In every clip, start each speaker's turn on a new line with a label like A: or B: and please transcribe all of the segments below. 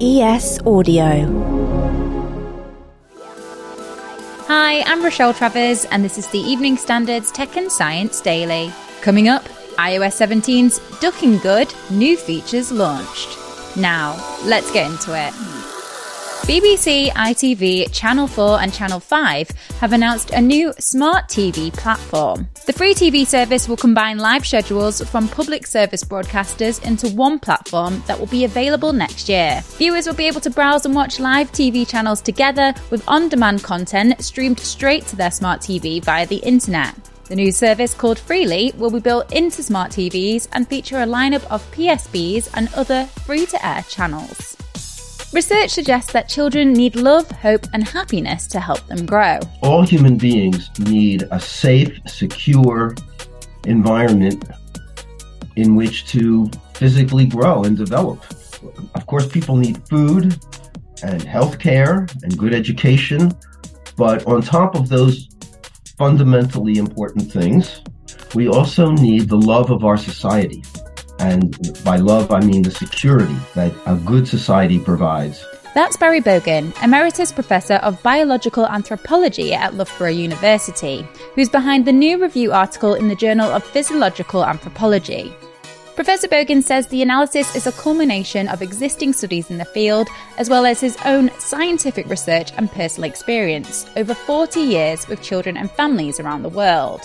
A: ES Audio.
B: Hi, I'm Rochelle Travers, and this is the Evening Standards Tech and Science Daily. Coming up, iOS 17's Ducking Good new features launched. Now, let's get into it. BBC, ITV, Channel 4, and Channel 5 have announced a new smart TV platform. The free TV service will combine live schedules from public service broadcasters into one platform that will be available next year. Viewers will be able to browse and watch live TV channels together with on demand content streamed straight to their smart TV via the internet. The new service called Freely will be built into smart TVs and feature a lineup of PSBs and other free to air channels. Research suggests that children need love, hope, and happiness to help them grow.
C: All human beings need a safe, secure environment in which to physically grow and develop. Of course, people need food and health care and good education, but on top of those fundamentally important things, we also need the love of our society. And by love, I mean the security that a good society provides.
B: That's Barry Bogin, Emeritus Professor of Biological Anthropology at Loughborough University, who's behind the new review article in the Journal of Physiological Anthropology. Professor Bogin says the analysis is a culmination of existing studies in the field, as well as his own scientific research and personal experience over 40 years with children and families around the world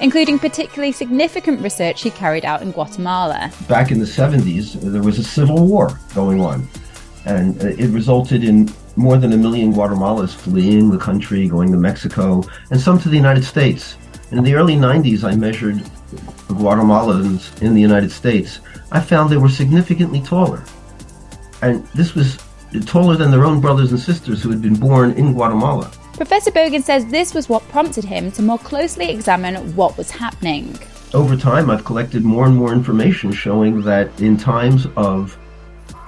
B: including particularly significant research he carried out in Guatemala.
C: Back in the 70s, there was a civil war going on, and it resulted in more than a million Guatemalans fleeing the country, going to Mexico, and some to the United States. In the early 90s, I measured Guatemalans in the United States. I found they were significantly taller. And this was taller than their own brothers and sisters who had been born in Guatemala.
B: Professor Bogin says this was what prompted him to more closely examine what was happening.
C: Over time, I've collected more and more information showing that in times of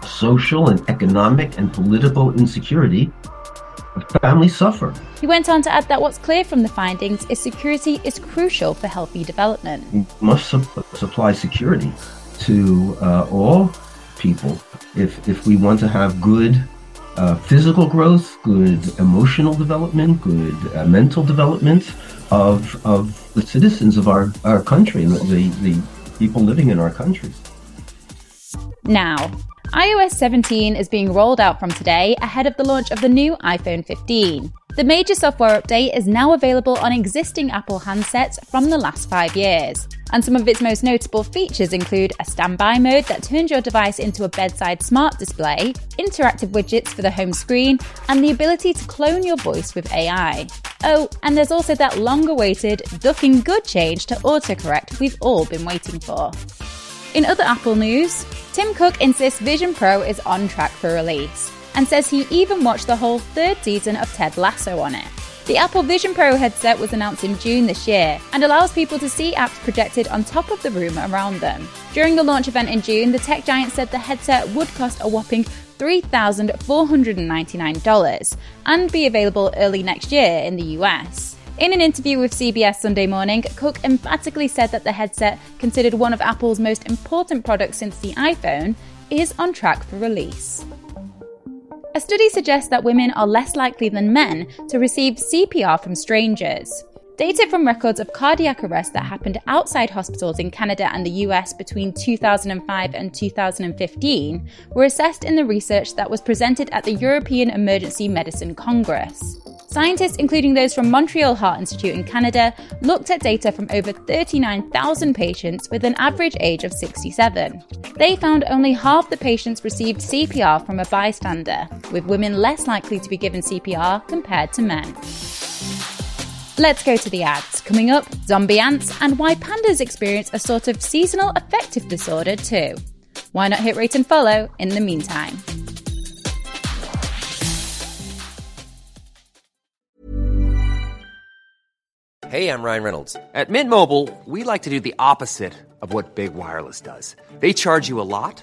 C: social and economic and political insecurity, families suffer.
B: He went on to add that what's clear from the findings is security is crucial for healthy development.
C: We must su- supply security to uh, all people if, if we want to have good uh, physical growth, good emotional development, good uh, mental development of, of the citizens of our, our country the, the people living in our country.
B: Now, iOS 17 is being rolled out from today ahead of the launch of the new iPhone 15. The major software update is now available on existing Apple handsets from the last five years. And some of its most notable features include a standby mode that turns your device into a bedside smart display, interactive widgets for the home screen, and the ability to clone your voice with AI. Oh, and there's also that long awaited ducking good change to autocorrect we've all been waiting for. In other Apple news, Tim Cook insists Vision Pro is on track for release and says he even watched the whole third season of Ted Lasso on it. The Apple Vision Pro headset was announced in June this year and allows people to see apps projected on top of the room around them. During the launch event in June, the tech giant said the headset would cost a whopping $3,499 and be available early next year in the US. In an interview with CBS Sunday Morning, Cook emphatically said that the headset, considered one of Apple's most important products since the iPhone, is on track for release. A study suggests that women are less likely than men to receive CPR from strangers. Data from records of cardiac arrest that happened outside hospitals in Canada and the US between 2005 and 2015 were assessed in the research that was presented at the European Emergency Medicine Congress. Scientists, including those from Montreal Heart Institute in Canada, looked at data from over 39,000 patients with an average age of 67. They found only half the patients received CPR from a bystander, with women less likely to be given CPR compared to men. Let's go to the ads. Coming up, zombie ants and why pandas experience a sort of seasonal affective disorder too. Why not hit rate and follow in the meantime?
D: Hey, I'm Ryan Reynolds. At Mint Mobile, we like to do the opposite of what Big Wireless does. They charge you a lot,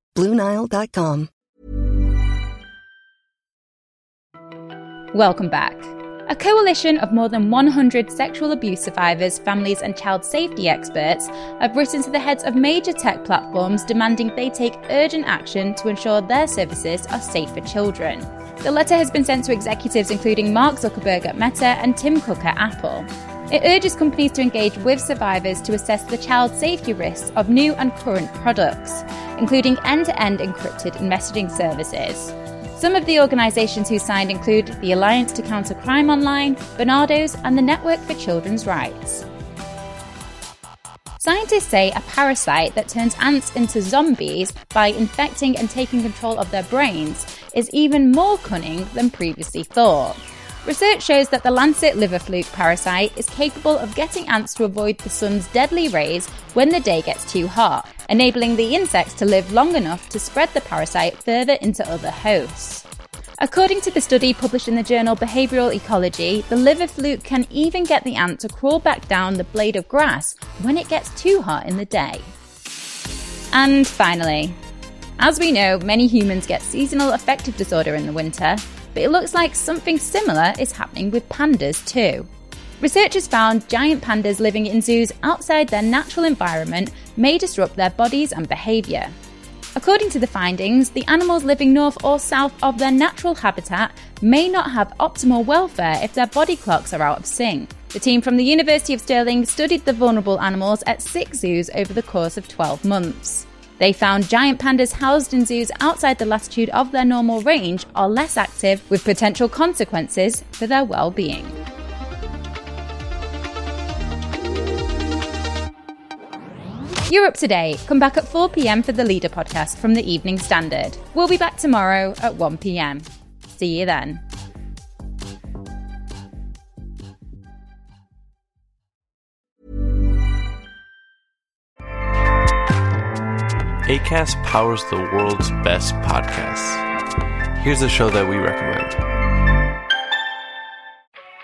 E: BlueNile.com.
B: Welcome back. A coalition of more than 100 sexual abuse survivors, families, and child safety experts have written to the heads of major tech platforms demanding they take urgent action to ensure their services are safe for children. The letter has been sent to executives including Mark Zuckerberg at Meta and Tim Cook at Apple. It urges companies to engage with survivors to assess the child safety risks of new and current products, including end to end encrypted messaging services. Some of the organisations who signed include the Alliance to Counter Crime Online, Barnardo's, and the Network for Children's Rights. Scientists say a parasite that turns ants into zombies by infecting and taking control of their brains is even more cunning than previously thought. Research shows that the Lancet liver fluke parasite is capable of getting ants to avoid the sun's deadly rays when the day gets too hot, enabling the insects to live long enough to spread the parasite further into other hosts. According to the study published in the journal Behavioral Ecology, the liver fluke can even get the ant to crawl back down the blade of grass when it gets too hot in the day. And finally, as we know, many humans get seasonal affective disorder in the winter, but it looks like something similar is happening with pandas too. Researchers found giant pandas living in zoos outside their natural environment may disrupt their bodies and behaviour. According to the findings, the animals living north or south of their natural habitat may not have optimal welfare if their body clocks are out of sync. The team from the University of Stirling studied the vulnerable animals at six zoos over the course of 12 months. They found giant pandas housed in zoos outside the latitude of their normal range are less active, with potential consequences for their well being. You're up to date. Come back at 4 pm for the Leader podcast from the Evening Standard. We'll be back tomorrow at 1 pm. See you then.
F: ACAST powers the world's best podcasts. Here's a show that we recommend.